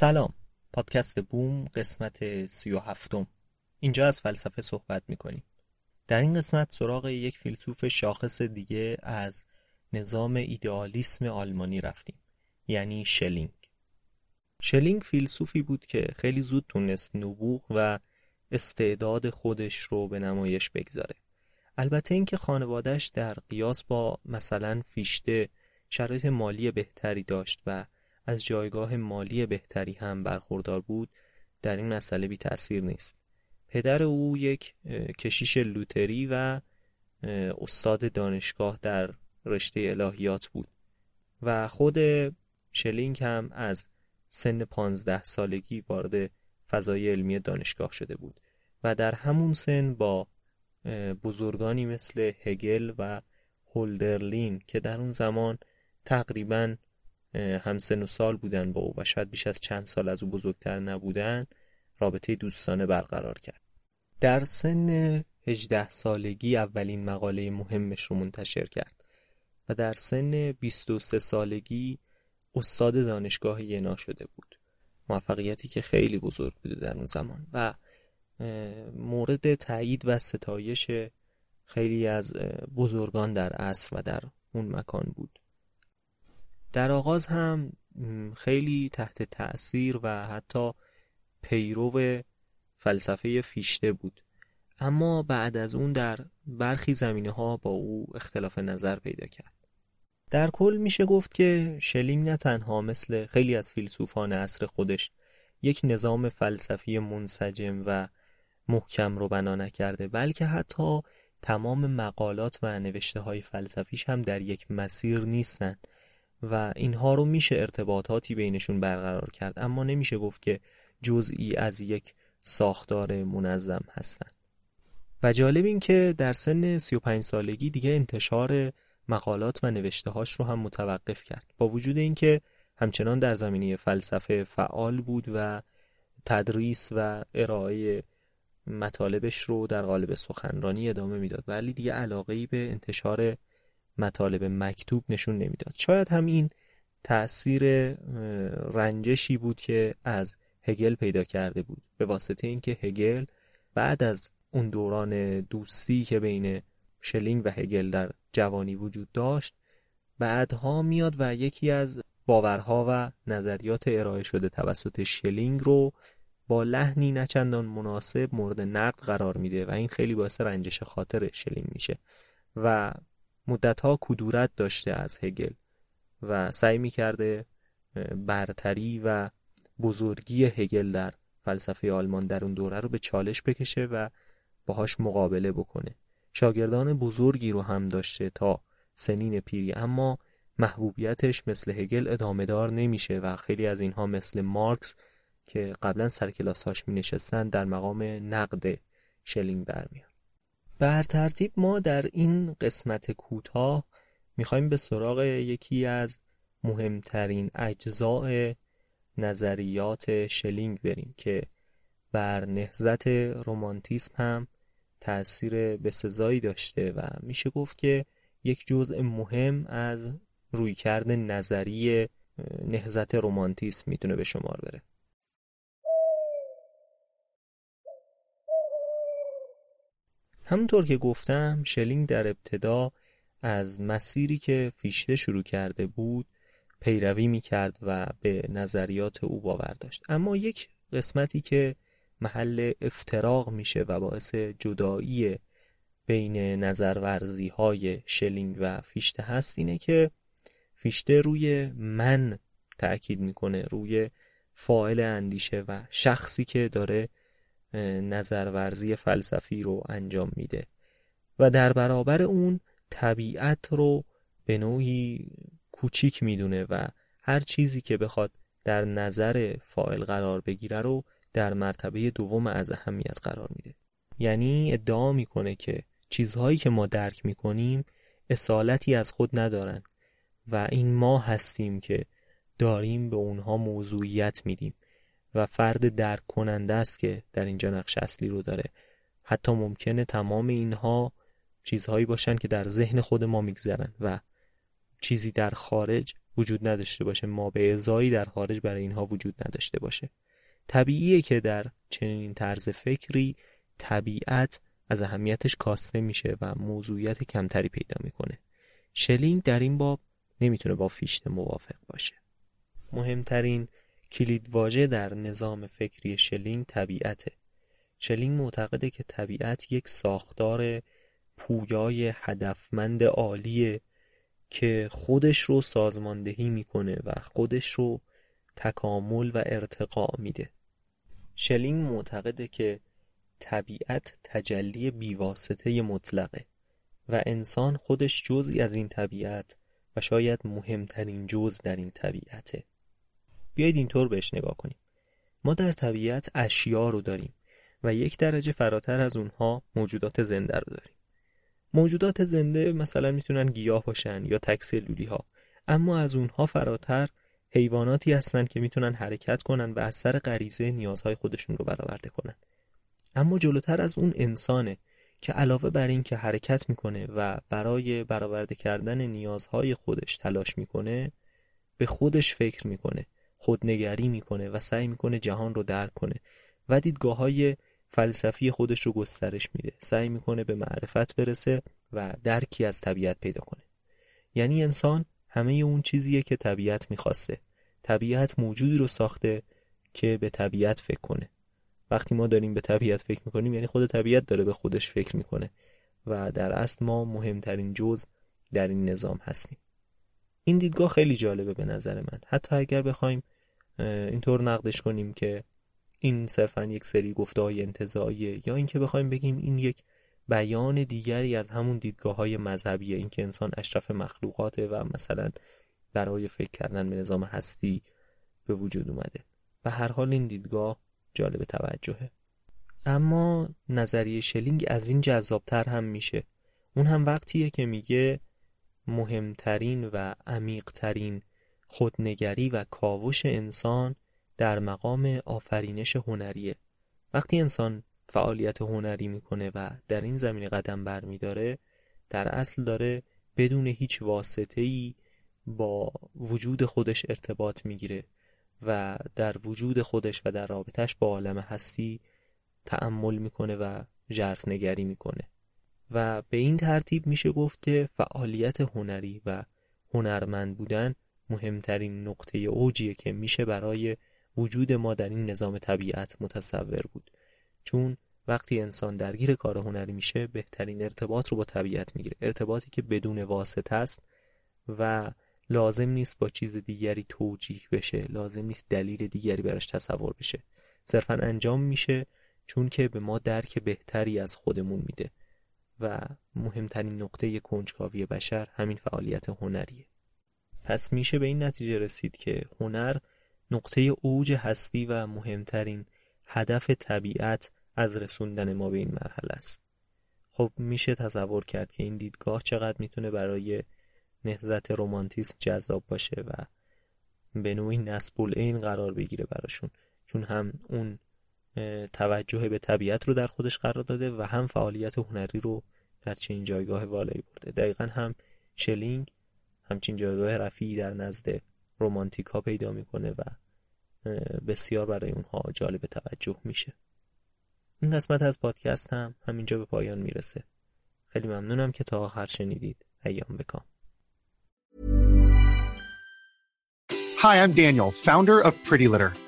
سلام. پادکست بوم قسمت سی و هفتم. اینجا از فلسفه صحبت می‌کنیم. در این قسمت سراغ یک فیلسوف شاخص دیگه از نظام ایدئالیسم آلمانی رفتیم. یعنی شلینگ. شلینگ فیلسوفی بود که خیلی زود تونست نبوغ و استعداد خودش رو به نمایش بگذاره. البته اینکه خانوادهش در قیاس با مثلا فیشته شرایط مالی بهتری داشت و از جایگاه مالی بهتری هم برخوردار بود در این مسئله بی تأثیر نیست. پدر او یک کشیش لوتری و استاد دانشگاه در رشته الهیات بود و خود شلینگ هم از سن پانزده سالگی وارد فضای علمی دانشگاه شده بود و در همون سن با بزرگانی مثل هگل و هولدرلین که در اون زمان تقریبا همسن و سال بودن با او و شاید بیش از چند سال از او بزرگتر نبودن رابطه دوستانه برقرار کرد. در سن 18 سالگی اولین مقاله مهمش رو منتشر کرد و در سن 23 سالگی استاد دانشگاه ینا شده بود. موفقیتی که خیلی بزرگ بوده در اون زمان و مورد تایید و ستایش خیلی از بزرگان در عصر و در اون مکان بود. در آغاز هم خیلی تحت تأثیر و حتی پیرو فلسفه فیشته بود. اما بعد از اون در برخی زمینه ها با او اختلاف نظر پیدا کرد. در کل میشه گفت که شلینگ نه تنها مثل خیلی از فیلسوفان عصر خودش یک نظام فلسفی منسجم و محکم رو بنا نکرده بلکه حتی تمام مقالات و نوشته های فلسفیش هم در یک مسیر نیستند و اینها رو میشه ارتباطاتی بینشون برقرار کرد اما نمیشه گفت که جزئی از یک ساختار منظم هستند و جالب این که در سن 35 سالگی دیگه انتشار مقالات و نوشته هاش رو هم متوقف کرد. با وجود اینکه همچنان در زمینه فلسفه فعال بود و تدریس و ارائه مطالبش رو در قالب سخنرانی ادامه می‌داد ولی دیگه علاقه به انتشار مطالب مکتوب نشون نمی‌داد. شاید هم این تأثیر رنجشی بود که از هگل پیدا کرده بود. به واسطه اینکه هگل بعد از اون دوران دوستی که بین شلینگ و هگل در جوانی وجود داشت بعدها میاد و یکی از باورها و نظریات ارائه شده توسط شلینگ رو با لحنی نچندان مناسب مورد نقد قرار میده و این خیلی باعث رنجش خاطر شلینگ میشه. و مدتها کدورت داشته از هگل و سعی می‌کرده برتری و بزرگی هگل در فلسفه آلمان در اون دوره رو به چالش بکشه و باهاش مقابله بکنه. شاگردان بزرگی رو هم داشته تا سنین پیری اما محبوبیتش مثل هگل ادامه دار نمیشه و خیلی از اینها مثل مارکس که قبلا سر کلاساش می نشستن در مقام نقد شلینگ بر ترتیب ما در این قسمت کوتاه می‌خوایم به سراغ یکی از مهمترین اجزاء نظریات شلینگ بریم که بر نهزت رومانتیسم هم تأثیر بسزایی داشته و میشه گفت که یک جزء مهم از رویکرد نظری نهزت رومانتیسم می‌تونه به شمار بره. همونطور که گفتم شلینگ در ابتدا از مسیری که فیشته شروع کرده بود پیروی می‌کرد و به نظریات او باور داشت. اما یک قسمتی که محل افتراق میشه و باعث جدایی بین نظرورزی های شلینگ و فیشته هست اینه که فیشته روی من تأکید می‌کنه روی فاعل اندیشه و شخصی که داره نظرورزی فلسفی رو انجام میده. و در برابر اون طبیعت رو به نوعی کوچیک می‌دونه و هر چیزی که بخواد در نظر فائل قرار بگیره رو در مرتبه دوم از اهمیت قرار میده. یعنی ادعا می‌کنه که چیزهایی که ما درک می‌کنیم اصالتی از خود ندارن و این ما هستیم که داریم به اونها موضوعیت میدیم. و فرد درک کننده است که در اینجا نقش اصلی رو داره. حتی ممکنه تمام اینها چیزهایی باشن که در ذهن خود ما میگذرن و چیزی در خارج وجود نداشته باشه. ما به ازایی در خارج برای اینها وجود نداشته باشه. طبیعیه که در چنین طرز فکری طبیعت از اهمیتش کاسته میشه و موضوعیت کمتری پیدا می‌کنه. شلینگ در این باب نمی‌تونه با فیشته موافق باشه. مهمترین کلیدواژه در نظام فکری شلینگ طبیعته. شلینگ معتقده که طبیعت یک ساختار پویای هدفمند عالیه که خودش رو سازماندهی می‌کنه و خودش رو تکامل و ارتقا میده. شلینگ معتقده که طبیعت تجلی بیواسطه مطلقه و انسان خودش جزی از این طبیعت و شاید مهمترین جز در این طبیعته. بیایید اینطور بهش نگاه کنیم. ما در طبیعت اشیا رو داریم و یک درجه فراتر از اونها موجودات زنده رو داریم. موجودات زنده مثلا می‌تونن گیاه باشن یا تکسلولی ها اما از اونها فراتر حیواناتی هستند که می‌تونن حرکت کنن و از سر غریزه نیازهای خودشون رو برآورده کنن. اما جلوتر از اون انسانه که علاوه بر این که حرکت می‌کنه و برای برآورده کردن نیازهای خودش تلاش می‌کنه به خودش فکر می‌کنه. خودنگری می‌کنه و سعی می‌کنه جهان رو درک کنه. و دیدگاه های فلسفی خودش رو گسترش میده. سعی می‌کنه به معرفت برسه و درکی از طبیعت پیدا کنه. یعنی انسان همه اون چیزیه که طبیعت می‌خواسته. طبیعت موجودی رو ساخته که به طبیعت فکر کنه. وقتی ما داریم به طبیعت فکر می‌کنیم یعنی خود طبیعت داره به خودش فکر می‌کنه. و در اصل ما مهمترین جز در این نظام هستیم. این دیدگاه خیلی جالبه به نظر من. حتی اگر بخوایم اینطور نقدش کنیم که این صرفا یک سری گفته های انتظاییه یا اینکه بخوایم بگیم این یک بیان دیگری از همون دیدگاه های مذهبیه. اینکه انسان اشرف مخلوقاته و مثلا برای فکر کردن به نظام هستی به وجود اومده. و هر حال این دیدگاه جالب توجهه. اما نظریه شلینگ از این جذابتر هم میشه. اون هم وقتیه که میگه مهمترین و عمیقترین خودنگری و کاوش انسان در مقام آفرینش هنریه. وقتی انسان فعالیت هنری می‌کنه و در این زمینه قدم برمیداره در اصل داره بدون هیچ واسطه ای با وجود خودش ارتباط می‌گیره و در وجود خودش و در رابطش با عالم هستی تأمل می‌کنه و جرف نگری می‌کنه. و به این ترتیب میشه گفت که فعالیت هنری و هنرمند بودن مهمترین نقطه اوجیه که میشه برای وجود ما در این نظام طبیعت متصور بود. چون وقتی انسان درگیر کار هنری میشه بهترین ارتباط رو با طبیعت می‌گیره. ارتباطی که بدون واسطه است و لازم نیست با چیز دیگری توجیه بشه لازم نیست دلیل دیگری براش تصور بشه. صرفا انجام میشه چون که به ما درک بهتری از خودمون میده. و مهمترین نقطه کنجکاوی بشر همین فعالیت هنریه. پس میشه به این نتیجه رسید که هنر نقطه اوج هستی و مهمترین هدف طبیعت از رسوندن ما به این مرحله است. خب میشه تصور کرد که این دیدگاه چقدر می‌تونه برای نهضت رومانتیسم جذاب باشه و به نوعی نسبول این قرار بگیره براشون. چون هم اون توجه به طبیعت رو در خودش قرار داده و هم فعالیت هنری رو در چنین جایگاه والایی برده. دقیقا هم شلینگ همچین جایگاه رفیعی در نزد رومانتیک ها پیدا می‌کنه و بسیار برای اونها جالب توجه میشه. این قسمت از پادکست هم همینجا به پایان می‌رسه. خیلی ممنونم که تا آخر شنیدید. ایام بکام. Hi, I'm Daniel, founder of Pretty Litter.